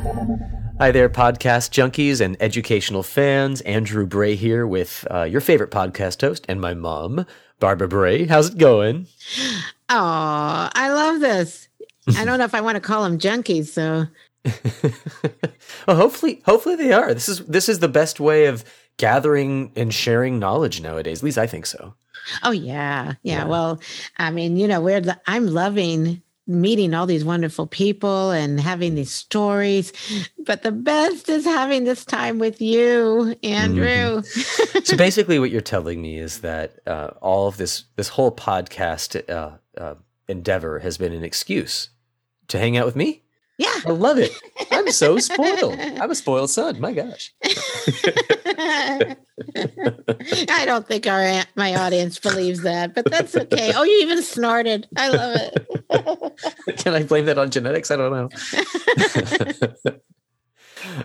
Hi there, podcast junkies and educational fans. Andrew Bray here with uh, your favorite podcast host and my mom, Barbara Bray. How's it going? Oh, I love this. I don't know if I want to call them junkies, so. well, hopefully, hopefully they are. This is this is the best way of gathering and sharing knowledge nowadays. At least I think so. Oh yeah, yeah. yeah. Well, I mean, you know, we're I'm loving meeting all these wonderful people and having these stories. But the best is having this time with you, Andrew. Mm-hmm. so basically, what you're telling me is that uh, all of this this whole podcast uh, uh, endeavor has been an excuse to hang out with me. Yeah. I love it. I'm so spoiled. I'm a spoiled son. My gosh. I don't think our my audience believes that, but that's okay. Oh, you even snorted. I love it. Can I blame that on genetics? I don't know.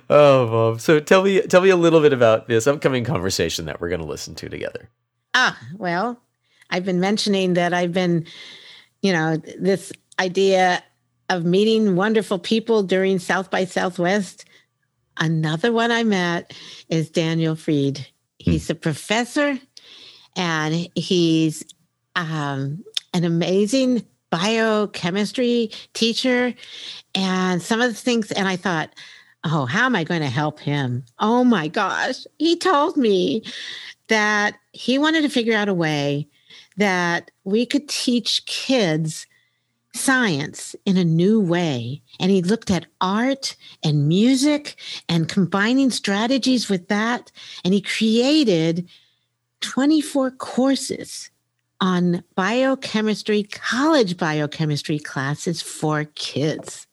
oh, Mom. So tell me tell me a little bit about this upcoming conversation that we're going to listen to together. Ah, well, I've been mentioning that I've been, you know, this idea of meeting wonderful people during South by Southwest. Another one I met is Daniel Freed. He's a professor and he's um, an amazing biochemistry teacher. And some of the things, and I thought, oh, how am I going to help him? Oh my gosh. He told me that he wanted to figure out a way that we could teach kids science in a new way. And he looked at art and music and combining strategies with that. And he created 24 courses on biochemistry, college biochemistry classes for kids.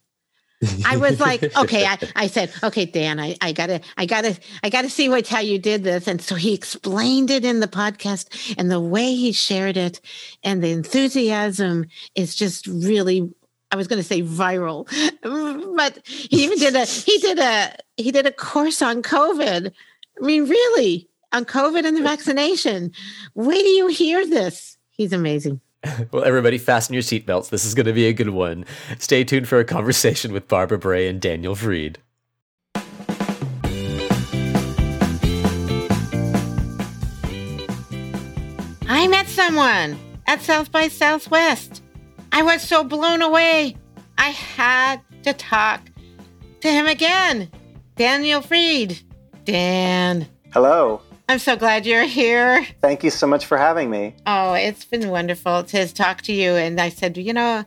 I was like, okay, I, I said, okay, Dan, I, I gotta, I gotta, I gotta see what how you did this. And so he explained it in the podcast and the way he shared it and the enthusiasm is just really I was going to say viral, but he even did a he did a he did a course on COVID. I mean, really on COVID and the vaccination. Wait do you hear this. He's amazing. well, everybody, fasten your seatbelts. This is going to be a good one. Stay tuned for a conversation with Barbara Bray and Daniel Freed. I met someone at South by Southwest. I was so blown away. I had to talk to him again. Daniel Freed. Dan. Hello. I'm so glad you're here. Thank you so much for having me. Oh, it's been wonderful to talk to you. And I said, you know,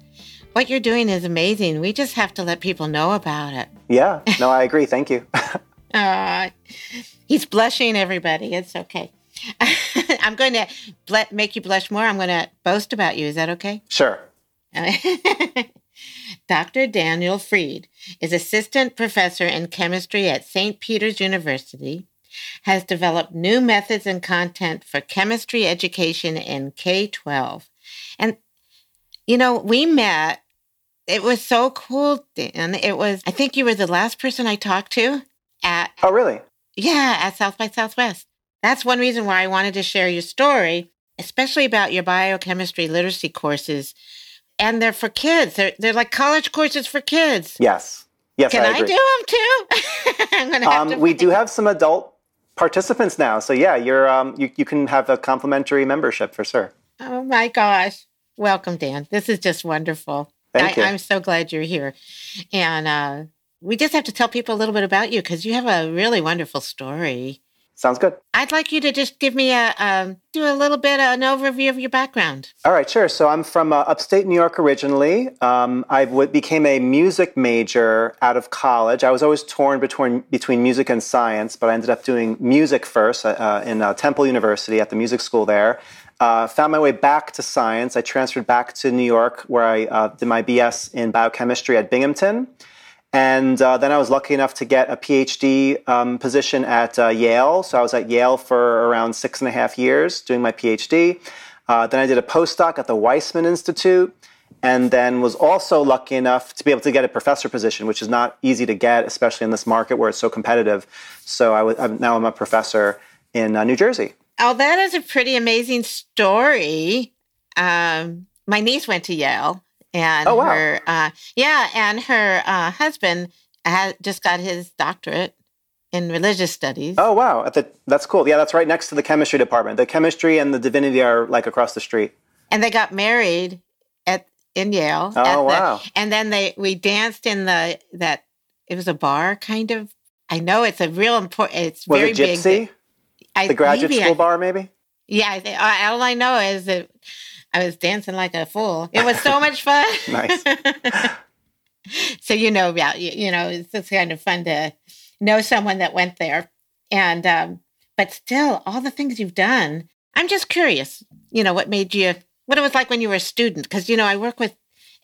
what you're doing is amazing. We just have to let people know about it. Yeah, no, I agree. Thank you. uh, he's blushing, everybody. It's okay. I'm going to ble- make you blush more. I'm going to boast about you. Is that okay? Sure. Dr. Daniel Freed is assistant professor in chemistry at St. Peter's University has developed new methods and content for chemistry education in K 12. And, you know, we met. It was so cool, Dan. It was, I think you were the last person I talked to at. Oh, really? Yeah, at South by Southwest. That's one reason why I wanted to share your story, especially about your biochemistry literacy courses. And they're for kids. They're, they're like college courses for kids. Yes. Yes, Can I, I do them too? I'm gonna have um, we do have some adult participants now. So yeah, you're um, you you can have a complimentary membership for sure. Oh my gosh! Welcome, Dan. This is just wonderful. Thank I, you. I'm so glad you're here, and uh, we just have to tell people a little bit about you because you have a really wonderful story. Sounds good. I'd like you to just give me a um, do a little bit of an overview of your background. All right, sure. So I'm from uh, upstate New York originally. Um, I w- became a music major out of college. I was always torn between between music and science, but I ended up doing music first uh, uh in uh, Temple University at the music school there. Uh, found my way back to science. I transferred back to New York, where I uh, did my BS in biochemistry at Binghamton. And uh, then I was lucky enough to get a PhD um, position at uh, Yale. So I was at Yale for around six and a half years doing my PhD. Uh, then I did a postdoc at the Weizmann Institute, and then was also lucky enough to be able to get a professor position, which is not easy to get, especially in this market where it's so competitive. So I now I'm a professor in uh, New Jersey. Oh, that is a pretty amazing story. Um, my niece went to Yale, and oh, wow. her uh, yeah and her uh, husband had just got his doctorate in religious studies. Oh wow, the, that's cool. Yeah, that's right next to the chemistry department. The chemistry and the divinity are like across the street. And they got married at in Yale. Oh wow! The, and then they we danced in the that it was a bar kind of. I know it's a real important. It's was very it Gypsy? big. I, the graduate school I, bar, maybe. Yeah, I, all I know is that I was dancing like a fool. It was so much fun. nice. so you know about you, you know it's just kind of fun to know someone that went there, and um, but still all the things you've done. I'm just curious. You know what made you what it was like when you were a student because you know I work with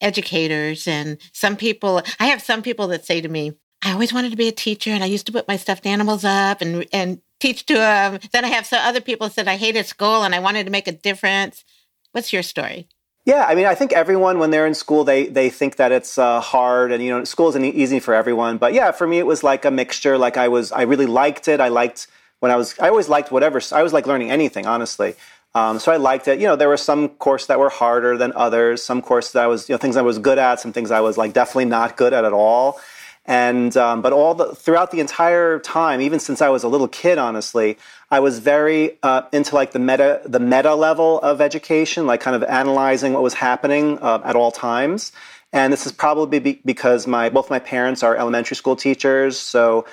educators and some people. I have some people that say to me, "I always wanted to be a teacher, and I used to put my stuffed animals up and and teach to them." Then I have some other people said I hated school and I wanted to make a difference. What's your story? Yeah, I mean, I think everyone when they're in school, they they think that it's uh, hard, and you know, school isn't easy for everyone. But yeah, for me, it was like a mixture. Like I was, I really liked it. I liked when I was, I always liked whatever. I was like learning anything, honestly. Um, so I liked it. You know, there were some courses that were harder than others. Some courses that I was, you know, things I was good at. Some things I was like definitely not good at at all. And um, but all the throughout the entire time, even since I was a little kid, honestly, I was very uh, into like the meta the meta level of education, like kind of analyzing what was happening uh, at all times. And this is probably be- because my both my parents are elementary school teachers, so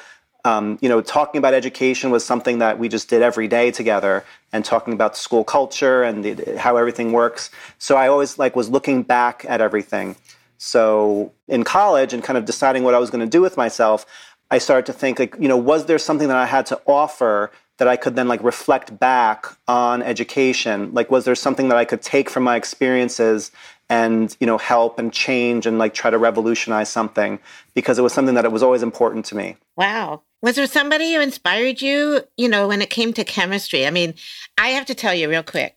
um, you know, talking about education was something that we just did every day together, and talking about school culture and the, how everything works. So I always like was looking back at everything. So in college and kind of deciding what I was going to do with myself, I started to think like, you know, was there something that I had to offer that I could then like reflect back on education? Like, was there something that I could take from my experiences and, you know, help and change and like try to revolutionize something because it was something that it was always important to me. Wow. Was there somebody who inspired you, you know, when it came to chemistry? I mean, I have to tell you real quick,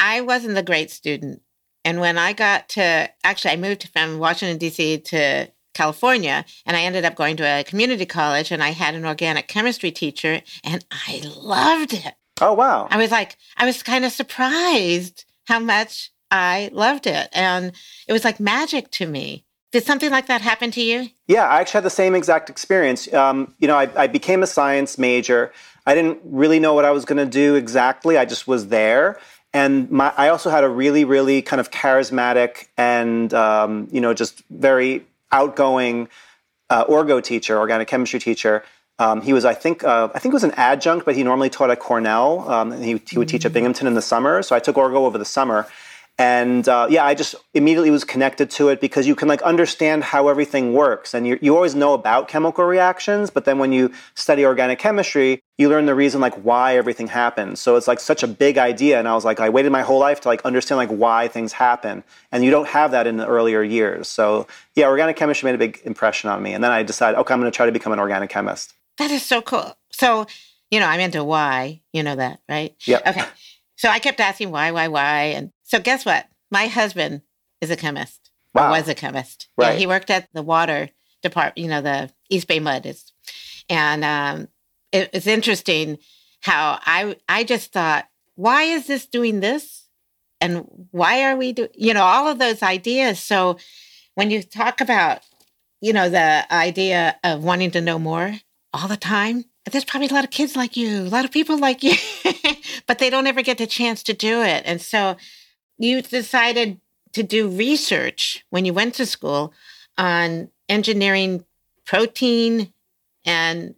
I wasn't a great student. And when I got to, actually, I moved from Washington, D.C. to California, and I ended up going to a community college, and I had an organic chemistry teacher, and I loved it. Oh, wow. I was like, I was kind of surprised how much I loved it. And it was like magic to me. Did something like that happen to you? Yeah, I actually had the same exact experience. Um, you know, I, I became a science major. I didn't really know what I was going to do exactly. I just was there and my, I also had a really, really kind of charismatic and um, you know just very outgoing uh, orgo teacher, organic chemistry teacher. Um, he was, I think, uh, I think was an adjunct, but he normally taught at Cornell. Um, he, he would teach at mm. Binghamton in the summer, so I took orgo over the summer, and uh, yeah i just immediately was connected to it because you can like understand how everything works. And you, you always know about chemical reactions but then when you study organic chemistry you learn the reason like why everything happens so it's like such a big idea. And i was like i waited my whole life to like understand like why things happen. And you don't have that in the earlier years. So yeah organic chemistry made a big impression on me. And then i decided okay i'm going to try to become an organic chemist. That is so cool. So you know i'm into why you know that right? Yeah. Okay. So I kept asking why, why, why. And so guess what? My husband is a chemist. Wow. Or was a chemist. Right. Yeah, he worked at the water department, you know, the East Bay Mud is. And um, it, it's interesting how I I just thought, why is this doing this? And why are we doing, you know, all of those ideas. So when you talk about, you know, the idea of wanting to know more all the time, there's probably a lot of kids like you, a lot of people like you, but they don't ever get the chance to do it. And so you decided to do research when you went to school on engineering protein and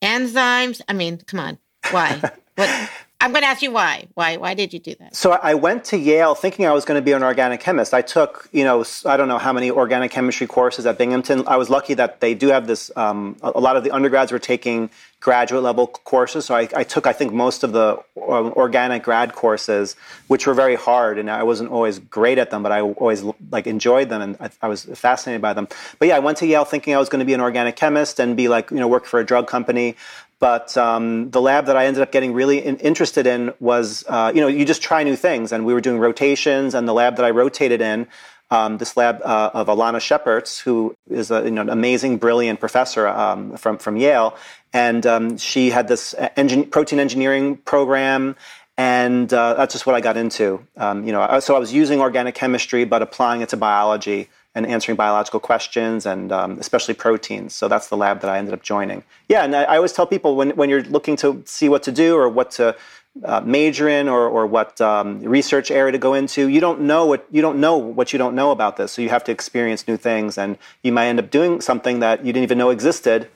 enzymes. I mean, come on, why? what? I'm going to ask you why. Why? Why did you do that? So I went to Yale thinking I was going to be an organic chemist. I took, you know, I don't know how many organic chemistry courses at Binghamton. I was lucky that they do have this. Um, a lot of the undergrads were taking graduate level courses. So I, I took, I think, most of the um, organic grad courses, which were very hard, and I wasn't always great at them, but I always like enjoyed them, and I, I was fascinated by them. But yeah, I went to Yale thinking I was going to be an organic chemist and be like, you know, work for a drug company. But um, the lab that I ended up getting really in, interested in was, uh, you know, you just try new things, and we were doing rotations, and the lab that I rotated in um, this lab uh, of Alanna Schepartz, who is a, you know, an amazing, brilliant professor um, from, from Yale. And um, she had this engin- protein engineering program, and uh, that's just what I got into. Um, you know, so I was using organic chemistry, but applying it to biology and answering biological questions and um, especially proteins. So that's the lab that I ended up joining. Yeah, and I, I, always tell people when, when you're looking to see what to do or what to uh, major in or, or what um, research area to go into, you don't know what you don't know what you don't know about this. So you have to experience new things, and you might end up doing something that you didn't even know existed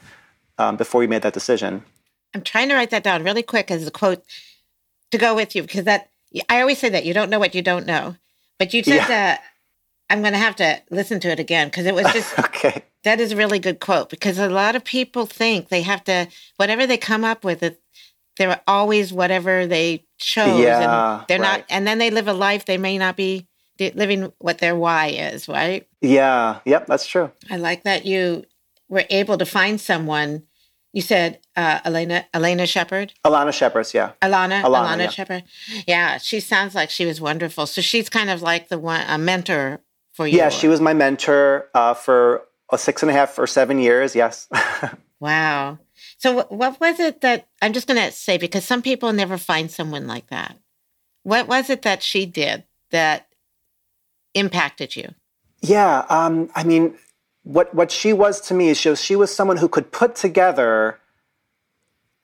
um, before you made that decision. I'm trying to write that down really quick as a quote to go with you because that I always say that you don't know what you don't know, but you said yeah. that I'm going to have to listen to it again because it was just okay. That is a really good quote because a lot of people think they have to whatever they come up with it. They're always whatever they chose, yeah, and they're right. not. And then they live a life they may not be living what their why is. Right? Yeah. Yep. That's true. I like that you were able to find someone you said uh, Elena Elena Shepard. Alanna Schepartz, yeah. Alanna Alanna, Alanna yeah. Shepard. Yeah, she sounds like she was wonderful. So she's kind of like the one a mentor for you. Yeah, she was my mentor uh, for a six and a half or seven years. Yes. wow. So what was it that I'm just going to say because some people never find someone like that. What was it that she did that impacted you? Yeah, um, I mean, what what she was to me is she was, she was someone who could put together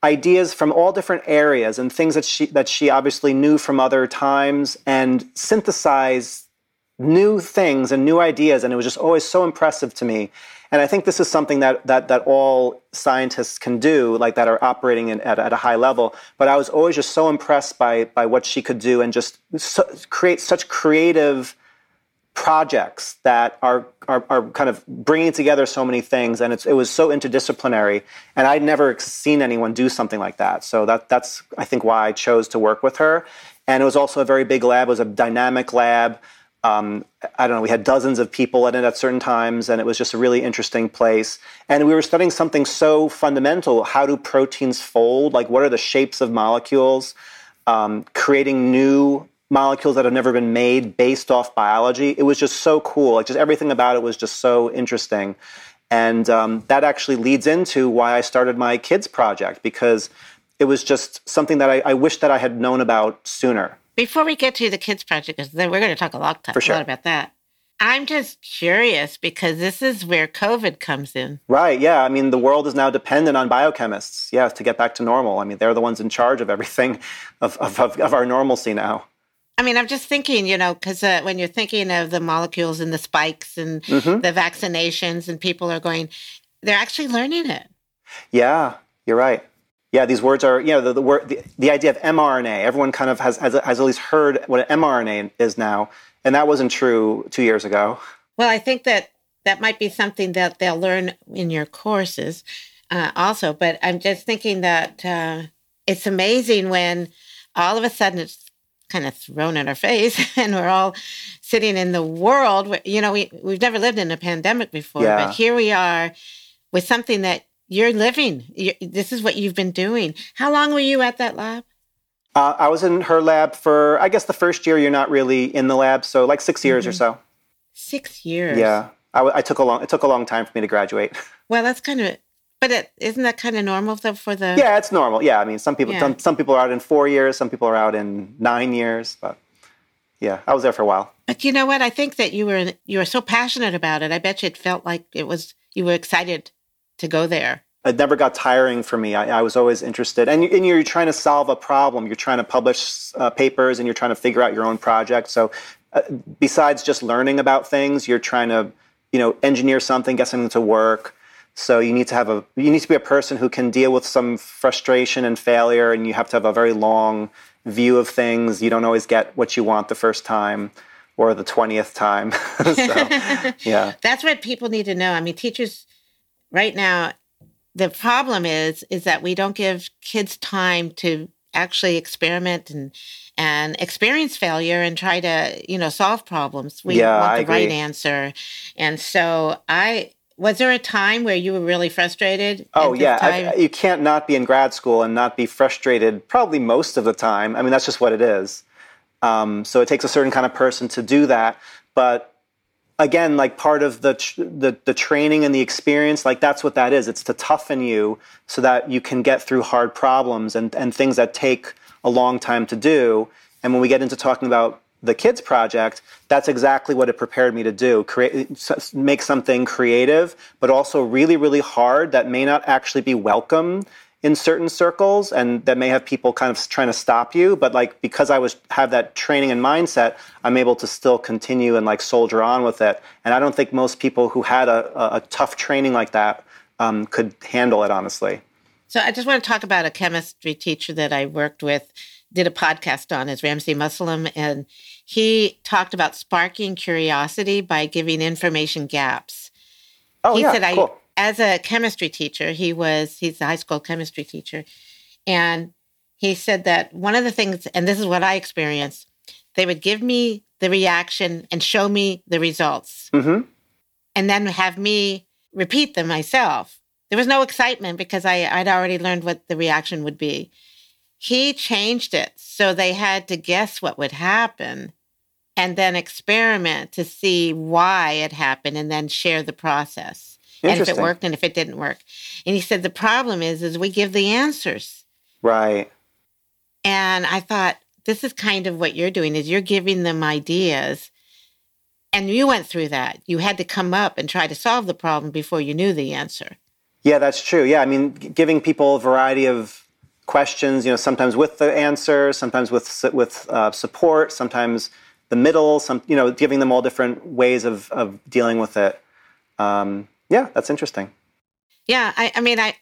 ideas from all different areas and things that she that she obviously knew from other times and synthesize new things and new ideas and it was just always so impressive to me and i think this is something that that that all scientists can do like that are operating in, at, at a high level but i was always just so impressed by by what she could do and just so, create such creative projects that are, are, are kind of bringing together so many things, and it was so interdisciplinary. And I'd never seen anyone do something like that. So that that's I think why I chose to work with her. And it was also a very big lab. It was a dynamic lab. Um, I don't know. We had dozens of people in it at certain times, and it was just a really interesting place. And we were studying something so fundamental: how do proteins fold? Like, what are the shapes of molecules? Um, creating new molecules that have never been made based off biology. It was just so cool. Like just everything about it was just so interesting. And um, that actually leads into why I started my kids project because it was just something that I, I wish that I had known about sooner. Before we get to the kids project, because then we're going to talk a lot, For sure. a lot about that. I'm just curious because this is where COVID comes in. Right. Yeah. I mean, the world is now dependent on biochemists. Yeah, to get back to normal. I mean, they're the ones in charge of everything, of, of, of our normalcy now. I mean, I'm just thinking, you know, because uh, when you're thinking of the molecules and the spikes and mm-hmm. the vaccinations, and people are going, they're actually learning it. Yeah, you're right. Yeah, these words are, you know, the, the word, the, the idea of mRNA. Everyone kind of has, has has at least heard what an mRNA is now, and that wasn't true two years ago. Well, I think that that might be something that they'll learn in your courses, uh, also. But I'm just thinking that uh, it's amazing when all of a sudden it's kind of thrown in our face and we're all sitting in the world where, you know we, we've never lived in a pandemic before yeah. but here we are with something that you're living you're, this is what you've been doing how long were you at that lab uh, i was in her lab for i guess the first year you're not really in the lab so like six years mm-hmm. or so six years yeah I, I took a long it took a long time for me to graduate well that's kind of but it, isn't that kind of normal though for the? Yeah, it's normal. Yeah, I mean, some people yeah. some, some people are out in four years, some people are out in nine years, but yeah, I was there for a while. But you know what? I think that you were you were so passionate about it. I bet you it felt like it was you were excited to go there. It never got tiring for me. I, I was always interested, and, you, and you're trying to solve a problem. You're trying to publish uh, papers, and you're trying to figure out your own project. So, uh, besides just learning about things, you're trying to you know engineer something, get something to work so you need to have a you need to be a person who can deal with some frustration and failure, and you have to have a very long view of things. You don't always get what you want the first time or the twentieth time. so, yeah, that's what people need to know. I mean, teachers right now, the problem is is that we don't give kids time to actually experiment and and experience failure and try to you know solve problems we yeah, want the right answer and so i was there a time where you were really frustrated? Oh yeah, I, you can't not be in grad school and not be frustrated. Probably most of the time. I mean, that's just what it is. Um, so it takes a certain kind of person to do that. But again, like part of the, the the training and the experience, like that's what that is. It's to toughen you so that you can get through hard problems and and things that take a long time to do. And when we get into talking about the kids project, that's exactly what it prepared me to do. Create, make something creative, but also really, really hard that may not actually be welcome in certain circles and that may have people kind of trying to stop you but like because i was have that training and mindset i'm able to still continue and like soldier on with it. And i don't think most people who had a, a tough training like that um, could handle it honestly. So i just want to talk about a chemistry teacher that i worked with did a podcast on is Ramsey Musallam and he talked about sparking curiosity by giving information gaps. Oh he yeah, said cool. As a chemistry teacher, he was he's a high school chemistry teacher, and he said that one of the things, and this is what I experienced, they would give me the reaction and show me the results, mm-hmm. and then have me repeat them myself. There was no excitement because I, I'd already learned what the reaction would be. He changed it so they had to guess what would happen and then experiment to see why it happened and then share the process and if it worked and if it didn't work. And he said the problem is is we give the answers. Right. And I thought this is kind of what you're doing is you're giving them ideas. And you went through that. You had to come up and try to solve the problem before you knew the answer. Yeah, that's true. Yeah, I mean, giving people a variety of questions, you know, sometimes with the answer, sometimes with with uh, support, sometimes the middle, some you know, giving them all different ways of of dealing with it. Um, yeah, that's interesting. Yeah, I, I mean, I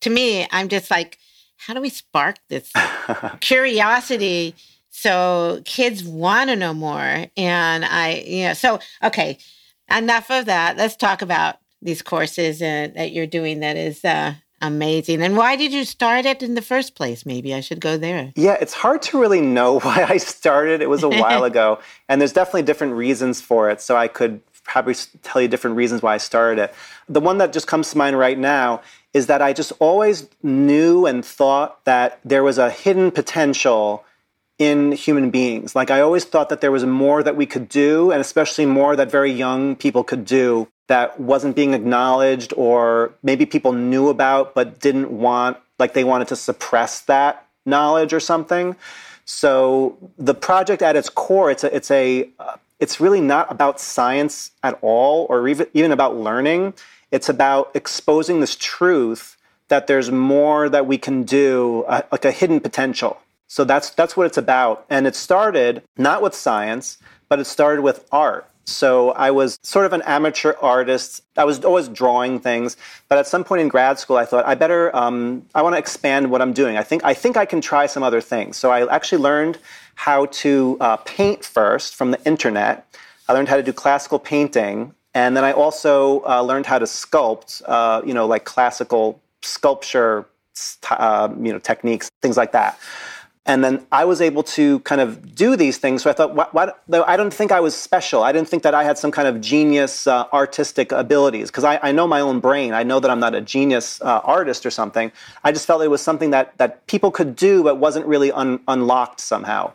to me, I'm just like, how do we spark this curiosity so kids want to know more? And I, you know, so okay, enough of that. Let's talk about these courses uh, that you're doing. That is uh, amazing. And why did you start it in the first place? Maybe I should go there. Yeah, it's hard to really know why I started. It was a while ago, and there's definitely different reasons for it. So I could probably tell you different reasons why I started it. The one that just comes to mind right now is that I just always knew and thought that there was a hidden potential in human beings. Like I always thought that there was more that we could do, and especially more that very young people could do that wasn't being acknowledged or maybe people knew about but didn't want, like they wanted to suppress that knowledge or something. So the project at its core, it's a, it's a, uh, it's really not about science at all or even, about learning. It's about exposing this truth that there's more that we can do, uh, like a hidden potential. So that's, that's what it's about. And it started not with science, but it started with art. So I was sort of an amateur artist. I was always drawing things, but at some point in grad school, I thought I better. Um, I want to expand what I'm doing. I think I think I can try some other things. So I actually learned how to uh, paint first from the internet. I learned how to do classical painting, and then I also uh, learned how to sculpt. Uh, you know, like classical sculpture, uh, you know, techniques, things like that. And then I was able to kind of do these things. So I thought, what, what, I don't think I was special. I didn't think that I had some kind of genius uh, artistic abilities because I, I, know my own brain. I know that I'm not a genius uh, artist or something. I just felt it was something that, that people could do but wasn't really un, unlocked somehow.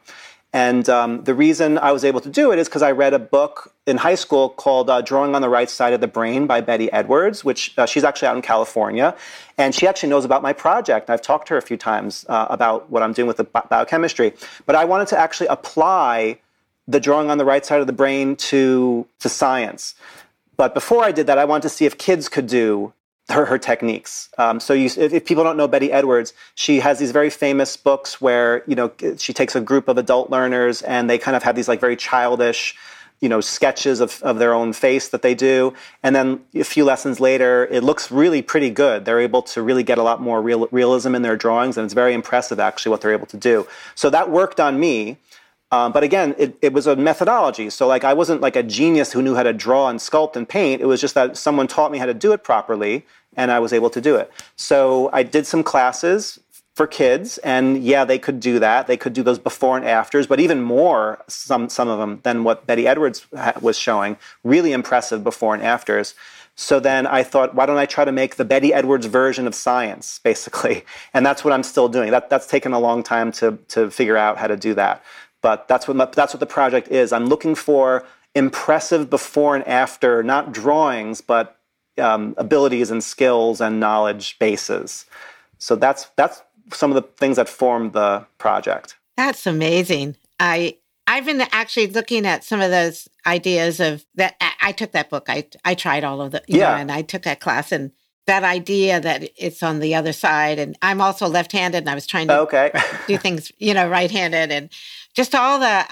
And um, the reason I was able to do it is because I read a book in high school called uh, Drawing on the Right Side of the Brain by Betty Edwards, which uh, she's actually out in California. And she actually knows about my project. I've talked to her a few times uh, about what I'm doing with the bi- biochemistry. But I wanted to actually apply the drawing on the right side of the brain to, to science. But before I did that, I wanted to see if kids could do her, her techniques. Um, so you, if, if, people don't know Betty Edwards, she has these very famous books where you know she takes a group of adult learners and they kind of have these like very childish, you know, sketches of, of their own face that they do, and then a few lessons later, it looks really pretty good. They're able to really get a lot more real, realism in their drawings, and it's very impressive actually what they're able to do. So that worked on me. Um, but again, it, it, was a methodology. So like I wasn't like a genius who knew how to draw and sculpt and paint. It was just that someone taught me how to do it properly, and I was able to do it. So I did some classes for kids, and yeah, they could do that. They could do those before and afters, but even more some some of them than what Betty Edwards was showing. Really impressive before and afters. So then I thought, why don't I try to make the Betty Edwards version of science, basically? And that's what I'm still doing. That, that's taken a long time to, to figure out how to do that. But that's what, my, that's what the project is. I'm looking for impressive before and after, not drawings, but um, abilities and skills and knowledge bases. So that's that's some of the things that form the project. That's amazing. I I've been actually looking at some of those ideas of that. I, I took that book. I I tried all of the yeah, know, and I took that class and that idea that it's on the other side. And I'm also left-handed, and I was trying to okay. do things, you know, right-handed, and just all the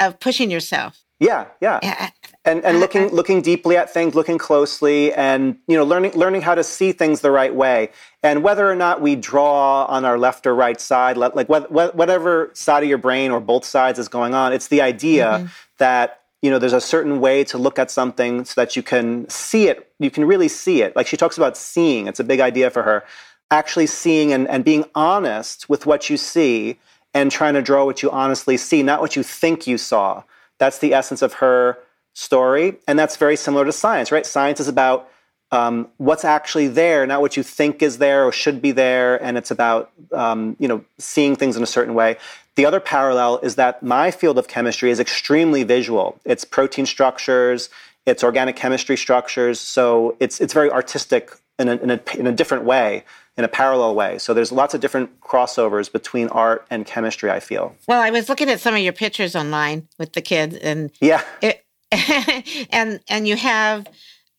of pushing yourself. Yeah, yeah, yeah. and and looking looking deeply at things, looking closely, and you know, learning learning how to see things the right way, and whether or not we draw on our left or right side, like whatever side of your brain or both sides is going on, it's the idea mm-hmm. that you know there's a certain way to look at something so that you can see it, you can really see it. Like she talks about seeing, it's a big idea for her. Actually seeing and, and being honest with what you see and trying to draw what you honestly see, not what you think you saw. That's the essence of her story. And that's very similar to science, right? Science is about um, what's actually there, not what you think is there or should be there. And it's about, um, you know, seeing things in a certain way. The other parallel is that my field of chemistry is extremely visual. It's protein structures, it's organic chemistry structures. So it's, it's very artistic in a, in a, in a different way in a parallel way. So there's lots of different crossovers between art and chemistry, I feel. Well, I was looking at some of your pictures online with the kids and Yeah. It, and and you have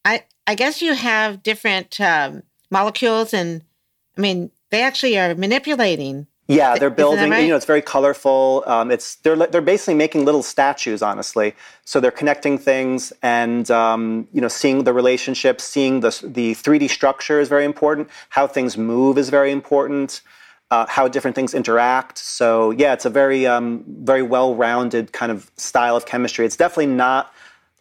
I I guess you have different um, molecules and I mean they actually are manipulating yeah, they're building. Right? You know, it's very colorful. Um, it's they're they're basically making little statues, honestly. So they're connecting things, and um, you know, seeing the relationships, seeing the the three D structure is very important. How things move is very important. Uh, how different things interact. So yeah, it's a very um, very well rounded kind of style of chemistry. It's definitely not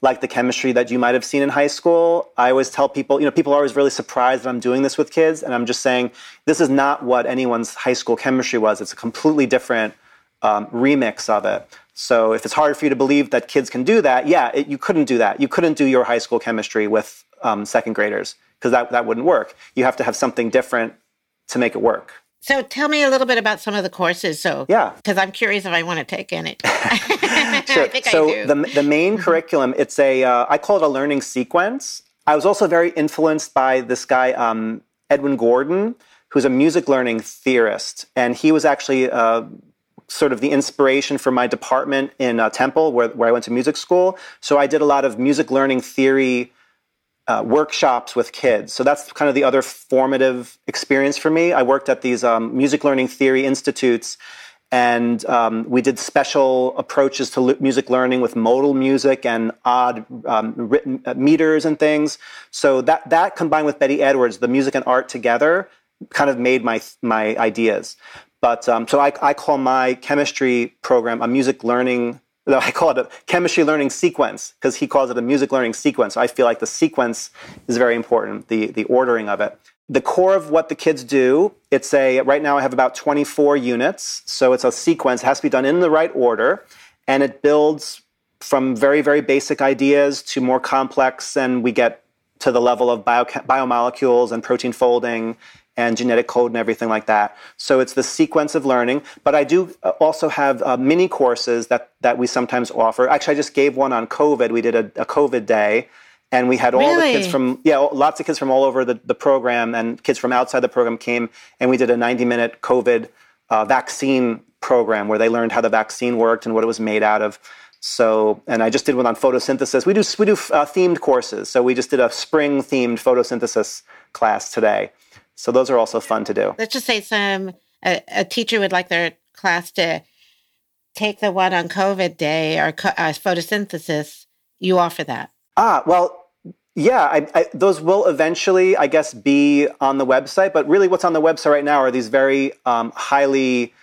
like the chemistry that you might have seen in high school. I always tell people, you know, people are always really surprised that I'm doing this with kids, and I'm just saying this is not what anyone's high school chemistry was. It's a completely different um, remix of it. So if it's hard for you to believe that kids can do that, yeah, it, you couldn't do that. You couldn't do your high school chemistry with um, second graders because that, that wouldn't work. You have to have something different to make it work. So tell me a little bit about some of the courses. So yeah, because I'm curious if I want to take any. sure. so the the main mm-hmm. curriculum it's a uh, I call it a learning sequence. I was also very influenced by this guy um, Edwin Gordon, who's a music learning theorist, and he was actually. Uh, sort of the inspiration for my department in uh, Temple, where, where I went to music school. So I did a lot of music learning theory uh, workshops with kids. So that's kind of the other formative experience for me. I worked at these um, music learning theory institutes, and um, we did special approaches to music learning with modal music and odd um, written uh, meters and things. So that that combined with Betty Edwards, the music and art together, kind of made my my ideas. But um, so I, I call my chemistry program a music learning I call it a chemistry learning sequence because he calls it a music learning sequence. I feel like the sequence is very important, the, the ordering of it. The core of what the kids do, it's a, right now I have about 24 units. So it's a sequence, it has to be done in the right order. And it builds from very, very basic ideas to more complex, and we get to the level of bio, biomolecules and protein folding and genetic code and everything like that. So it's the sequence of learning. But I do uh, also have uh, mini courses that, that we sometimes offer. Actually, I just gave one on COVID. We did a, a COVID day. And we had all really? the kids from, yeah, lots of kids from all over the, the program and kids from outside the program came. And we did a 90 minute COVID uh, vaccine program where they learned how the vaccine worked and what it was made out of. So, and I just did one on photosynthesis. We do we do uh, themed courses. So we just did a spring themed photosynthesis class today. So those are also fun to do. Let's just say some a, a teacher would like their class to take the one on COVID day or uh, photosynthesis. You offer that. Ah, well, yeah, I, I, those will eventually, I guess, be on the website. But really, what's on the website right now are these very um, highly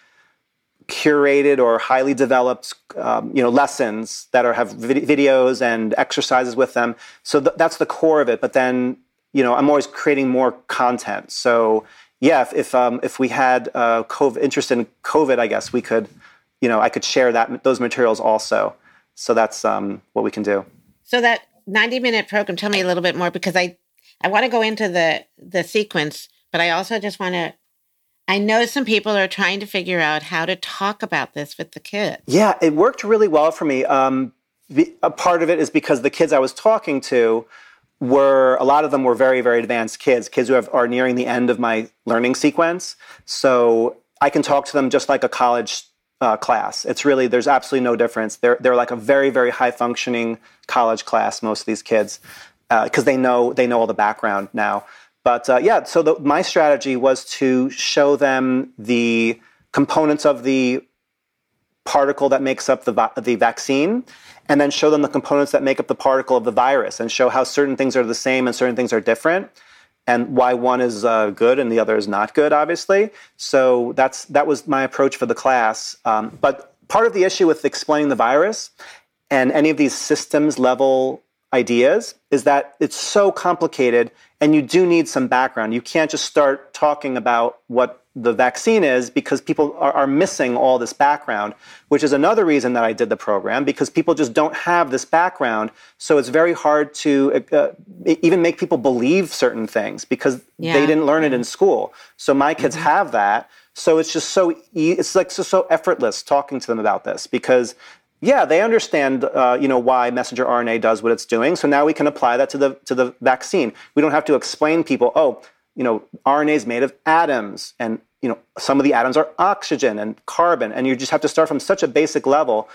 curated or highly developed, um, you know, lessons that are have vid- videos and exercises with them. So th- that's the core of it. But then you know, I'm always creating more content. So yeah, if if, um, if we had uh, COVID, interest in COVID, I guess we could, you know, I could share that those materials also. So that's um, what we can do. So that 90 minute program, tell me a little bit more because I I want to go into the the sequence, but I also just want to. I know some people are trying to figure out how to talk about this with the kids. Yeah, it worked really well for me. Um, the, a part of it is because the kids I was talking to were a lot of them were very very advanced kids kids who have, are nearing the end of my learning sequence so i can talk to them just like a college uh, class. It's really there's absolutely no difference. They're they're like a very very high functioning college class. Most of these kids because uh, they know they know all the background now. But uh, yeah, so the, my strategy was to show them the components of the particle that makes up the, the vaccine and then show them the components that make up the particle of the virus and show how certain things are the same and certain things are different. And why one is uh, good and the other is not good obviously. So that's that was my approach for the class. Um, but part of the issue with explaining the virus and any of these systems level ideas is that it's so complicated and you do need some background. You can't just start talking about what the vaccine is because people are, are, missing all this background, which is another reason that I did the program because people just don't have this background. So it's very hard to uh, even make people believe certain things because yeah. they didn't learn it in school. So my kids mm-hmm. have that. So it's just so it's like so, so effortless talking to them about this because yeah, they understand, uh, you know, why messenger RNA does what it's doing. So now we can apply that to the to the vaccine. We don't have to explain people, oh, you know, RNA is made of atoms, and you know, some of the atoms are oxygen and carbon, and you just have to start from such a basic level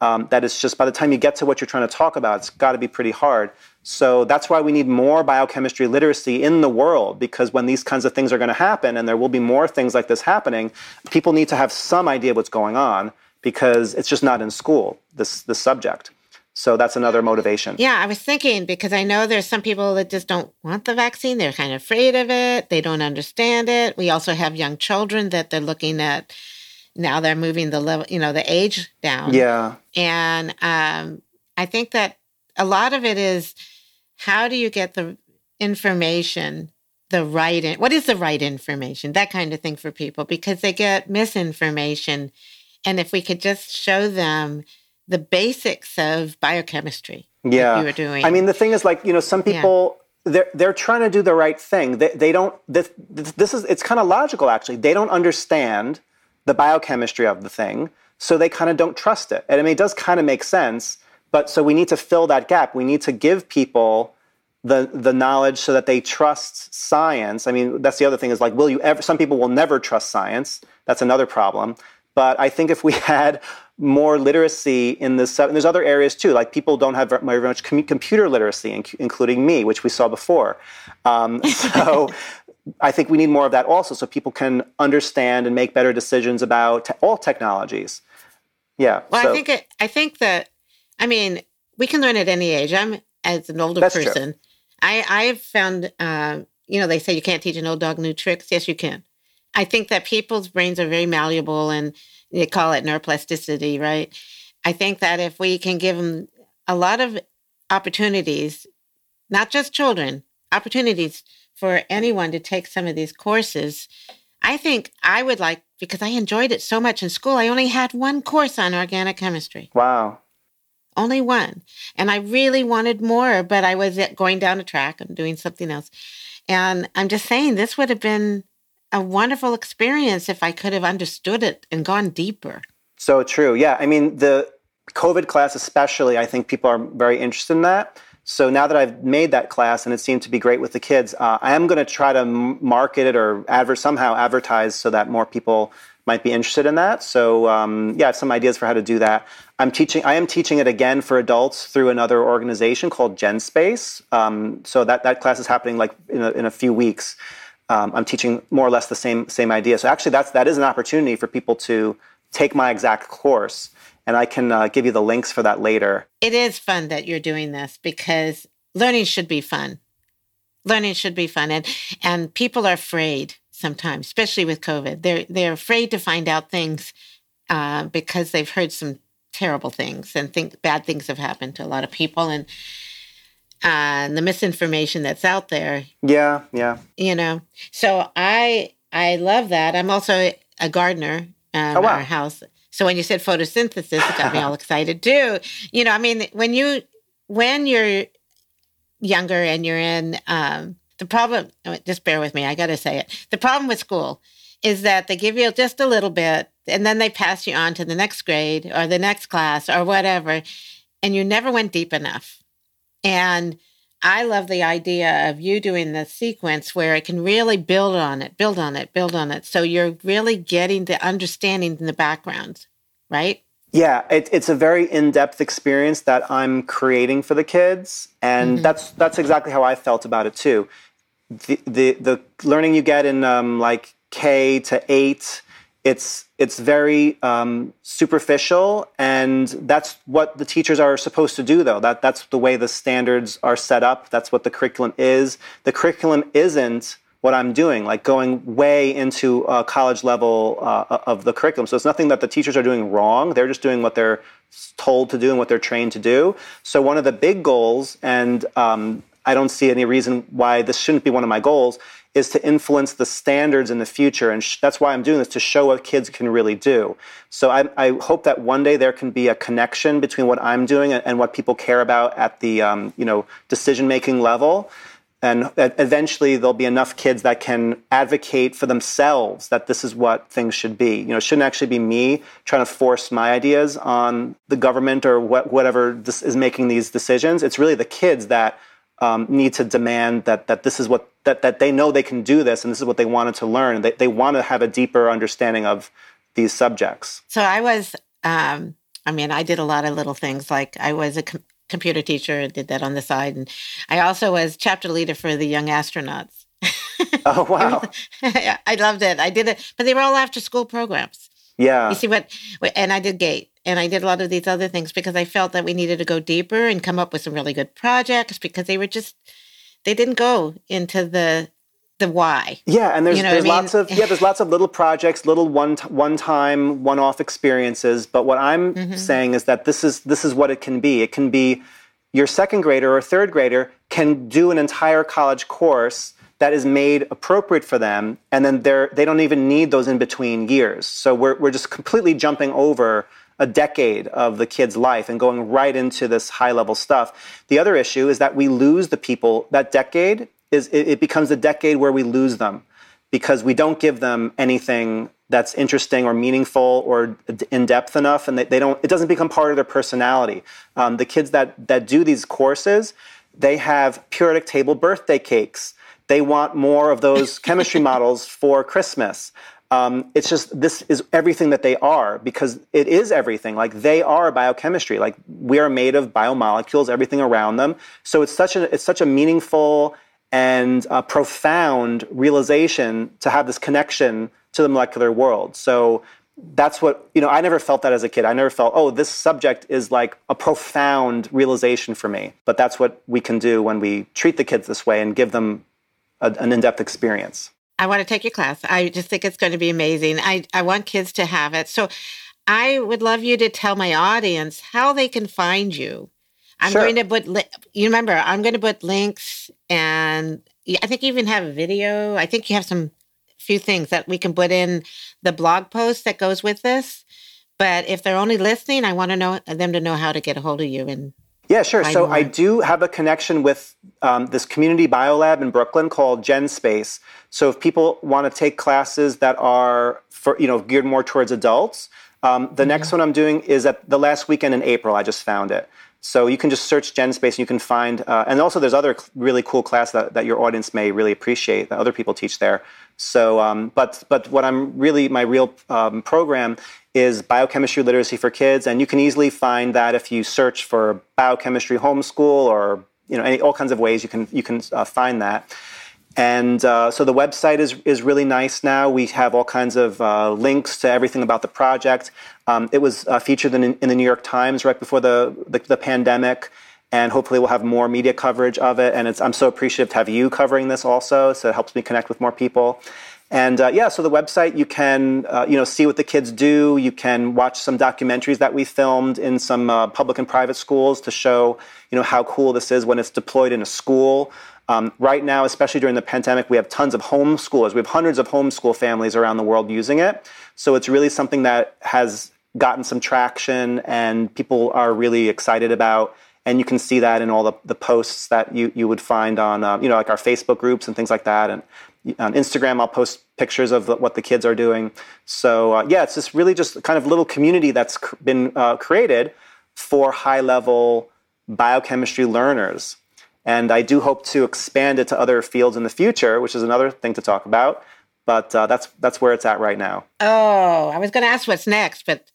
um, that it's just by the time you get to what you're trying to talk about, it's got to be pretty hard. So that's why we need more biochemistry literacy in the world, because when these kinds of things are going to happen, and there will be more things like this happening, people need to have some idea of what's going on because it's just not in school this this subject so that's another motivation. Yeah i was thinking because i know there's some people that just don't want the vaccine. They're kind of afraid of it. They don't understand it. We also have young children that they're looking at now they're moving the level you know the age down. Yeah. And um, i think that a lot of it is how do you get the information the right in, what is the right information? That kind of thing for people because they get misinformation. And if we could just show them the basics of biochemistry, yeah, you were doing. I mean, the thing is, like you know, some people. Yeah. They're, they're trying to do the right thing. They, they don't, this, this is, it's kind of logical actually. They don't understand the biochemistry of the thing, so they kind of don't trust it. And I mean, it does kind of make sense, but so we need to fill that gap. We need to give people the the knowledge so that they trust science. I mean, that's the other thing is like, will you ever? Some people will never trust science. That's another problem. But I think if we had more literacy in this, and there's other areas too, like people don't have very much computer literacy, including me, which we saw before. Um, so I think we need more of that also, so people can understand and make better decisions about te- all technologies. Yeah. Well, so. I think it, I think that I mean we can learn at any age. I'm as an older That's person. True. I I've found uh, you know they say you can't teach an old dog new tricks. Yes, you can. I think that people's brains are very malleable and they call it neuroplasticity, right? I think that if we can give them a lot of opportunities, not just children, opportunities for anyone to take some of these courses, I think I would like, because I enjoyed it so much in school, I only had one course on organic chemistry. Wow. Only one. And I really wanted more, but I was going down a track and doing something else. And I'm just saying, this would have been a wonderful experience if I could have understood it and gone deeper. So true. Yeah. I mean, the COVID class, especially, I think people are very interested in that. So now that I've made that class and it seemed to be great with the kids, uh, I am going to try to market it or adver- somehow advertise so that more people might be interested in that. So um, yeah, I have some ideas for how to do that. I'm teaching. I am teaching it again for adults through another organization called GenSpace. Um, so that that class is happening like in a, in a few weeks um, I'm teaching more or less the same same idea. So actually, that's that is an opportunity for people to take my exact course, and I can uh, give you the links for that later. It is fun that you're doing this because learning should be fun. Learning should be fun, and and people are afraid sometimes, especially with COVID. They're they're afraid to find out things uh, because they've heard some terrible things and think bad things have happened to a lot of people and and the misinformation that's out there. Yeah, yeah. You know, so I I love that. I'm also a gardener um, oh, wow. our house. So when you said photosynthesis, it got me all excited too. You know, I mean, when you when you're younger and you're in um, the problem, oh, just bear with me. I got to say it. The problem with school is that they give you just a little bit, and then they pass you on to the next grade or the next class or whatever, and you never went deep enough. And I love the idea of you doing the sequence where it can really build on it, build on it, build on it. So you're really getting the understanding in the background. right? Yeah, it, it's a very in-depth experience that I'm creating for the kids, and mm-hmm. that's that's exactly how I felt about it too. The the, the learning you get in um, like K to eight, it's it's very um, superficial, and that's what the teachers are supposed to do. Though that that's the way the standards are set up. That's what the curriculum is. The curriculum isn't what I'm doing, like going way into a college level uh, of the curriculum. So it's nothing that the teachers are doing wrong. They're just doing what they're told to do and what they're trained to do. So one of the big goals, and um, I don't see any reason why this shouldn't be one of my goals, is to influence the standards in the future. And sh- that's why I'm doing this to show what kids can really do. So I, I, hope that one day there can be a connection between what I'm doing and, and what people care about at the um, you know decision making level and eventually there'll be enough kids that can advocate for themselves that this is what things should be you know it shouldn't actually be me trying to force my ideas on the government or what, whatever is making these decisions it's really the kids that um, need to demand that that this is what that, that they know they can do this and this is what they wanted to learn they, they want to have a deeper understanding of these subjects so i was um, i mean i did a lot of little things like i was a computer teacher and did that on the side. And I also was chapter leader for the young astronauts. Oh wow! I loved it. I did it, but they were all after school programs. Yeah. You see what? And I did Gate, and I did a lot of these other things because I felt that we needed to go deeper and come up with some really good projects because they were just they didn't go into the the why. Yeah, and there's you know there's I mean? lots of yeah there's lots of little projects, little one one time one off experiences. But what I'm mm-hmm. saying is that this is this is what it can be. It can be your second grader or third grader can do an entire college course that is made appropriate for them, and then they're they don't even need those in between years. So we're we're just completely jumping over a decade of the kid's life and going right into this high level stuff. The other issue is that we lose the people that decade is it, it becomes a decade where we lose them because we don't give them anything that's interesting or meaningful or in depth enough, and they, they don't. It doesn't become part of their personality. Um, the kids that that do these courses, they have periodic table birthday cakes. They want more of those chemistry models for Christmas. Um, it's just this is everything that they are because it is everything. Like they are biochemistry. Like we are made of biomolecules, everything around them. So it's such a it's such a meaningful and a profound realization to have this connection to the molecular world. So that's what, you know, I never felt that as a kid. I never felt, oh, this subject is like a profound realization for me. But that's what we can do when we treat the kids this way and give them a, an in depth experience. I want to take your class. I just think it's going to be amazing. I, I want kids to have it. So I would love you to tell my audience how they can find you I'm sure. going to put, li- you remember, I'm going to put links and I think you even have a video. I think you have some few things that we can put in the blog post that goes with this. But if they're only listening, I want to know them to know how to get a hold of you and yeah, sure. So. I do have a connection with um, this community biolab in Brooklyn called GenSpace. So if people want to take classes that are for you know geared more towards adults, um, the mm-hmm. next one I'm doing is at the last weekend in April. I just found it. So you can just search GenSpace and you can find, uh, and also there's other really cool class that, that your audience may really appreciate that other people teach there. So, um, but but what I'm really my real um, program is biochemistry literacy for kids, and you can easily find that if you search for biochemistry homeschool or you know any, all kinds of ways you can you can uh, find that. And uh, so the website is, is really nice now. We have all kinds of uh, links to everything about the project. Um, it was uh, featured in, in, the New York Times right before the, the, the, pandemic, and hopefully we'll have more media coverage of it. And I'm so appreciative to have you covering this also, so it helps me connect with more people. And uh, yeah, so the website you can uh, you know see what the kids do. You can watch some documentaries that we filmed in some uh, public and private schools to show you know how cool this is when it's deployed in a school. Um, right now, especially during the pandemic, we have tons of homeschoolers. We have hundreds of homeschool families around the world using it. So it's really something that has gotten some traction and people are really excited about. And you can see that in all the, the posts that you, you would find on, uh, you know, like our Facebook groups and things like that. And on Instagram, I'll post pictures of what the kids are doing. So uh, yeah, it's just really just kind of little community that's been uh, created for high level biochemistry learners. And I do hope to expand it to other fields in the future, which is another thing to talk about. But uh, that's that's where it's at right now. Oh, I was going to ask what's next, but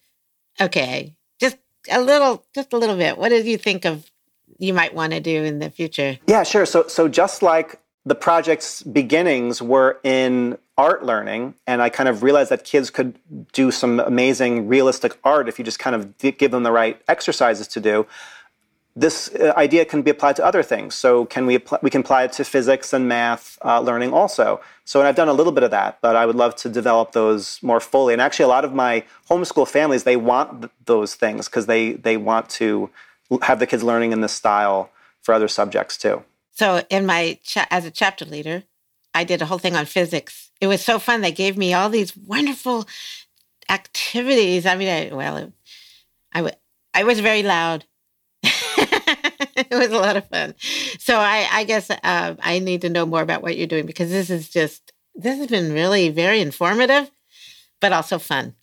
Okay, just a little, just a little bit. What did you think of you might want to do in the future? Yeah, sure. So, so just like the project's beginnings were in art learning, and I kind of realized that kids could do some amazing realistic art if you just kind of give them the right exercises to do. This uh, idea can be applied to other things. So, can we apply, we can apply it to physics and math uh, learning also. So, and I've done a little bit of that, but I would love to develop those more fully. And actually, a lot of my homeschool families they want th- those things because they they want to have the kids learning in this style for other subjects too. So, in my cha- as a chapter leader, I did a whole thing on physics. It was so fun. They gave me all these wonderful activities. I mean, I, well, I, was very loud. it was a lot of fun. So I, I guess uh, I need to know more about what you're doing because this is just this has been really very informative, but also fun.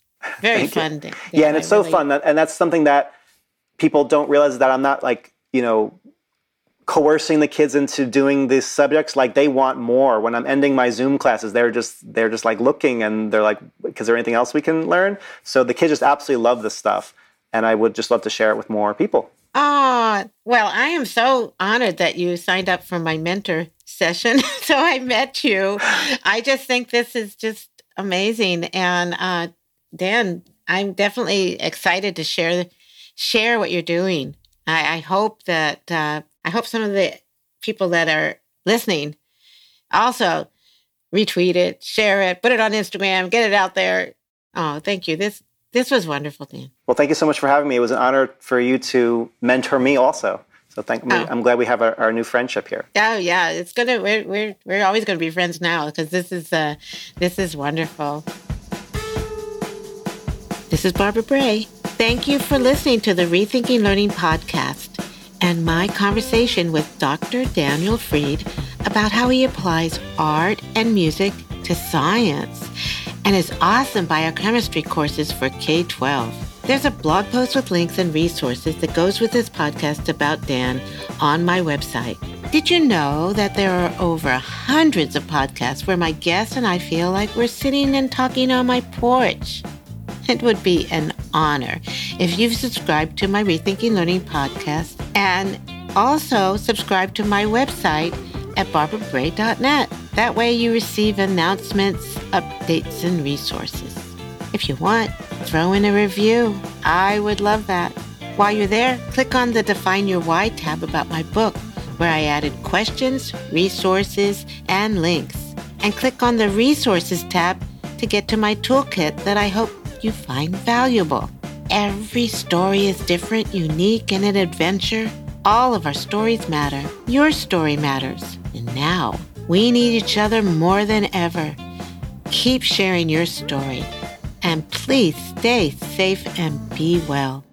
Very fun. yeah, and it's so fun, and that's something that people don't realize that I'm not like you know coercing the kids into doing these subjects like they want more when i'm ending my zoom classes they're just they're just like looking and they're like is there anything else we can learn so the kids just absolutely love this stuff and i would just love to share it with more people ah well i am so honored that you signed up for my mentor session so i met you i just think this is just amazing and uh, dan i'm definitely excited to share share what you're doing I, I hope that uh, I hope some of the people that are listening also retweet it, share it, put it on Instagram, get it out there. Oh, thank you. This this was wonderful, Dan. Well, thank you so much for having me. It was an honor for you to mentor me also. So thank me. Oh. I'm glad we have our, our, new friendship here. Oh yeah, it's gonna. We're we're we're always gonna be friends now because this is uh this is wonderful. This is Barbara Bray. Thank you for listening to the Rethinking Learning podcast and my conversation with Dr. Daniel Freed about how he applies art and music to science and his awesome biochemistry courses for K 12. There's a blog post with links and resources that goes with this podcast about Dan on my website. Did you know that there are over hundreds of podcasts where my guests and I feel like we're sitting and talking on my porch? It would be an honor if you've subscribed to my Rethinking Learning podcast and also subscribe to my website at barbarabray.net. That way you receive announcements, updates, and resources. If you want, throw in a review. I would love that. While you're there, click on the Define Your Why tab about my book, where I added questions, resources, and links. And click on the Resources tab to get to my toolkit that I hope you find valuable. Every story is different, unique, and an adventure. All of our stories matter. Your story matters. And now, we need each other more than ever. Keep sharing your story. And please stay safe and be well.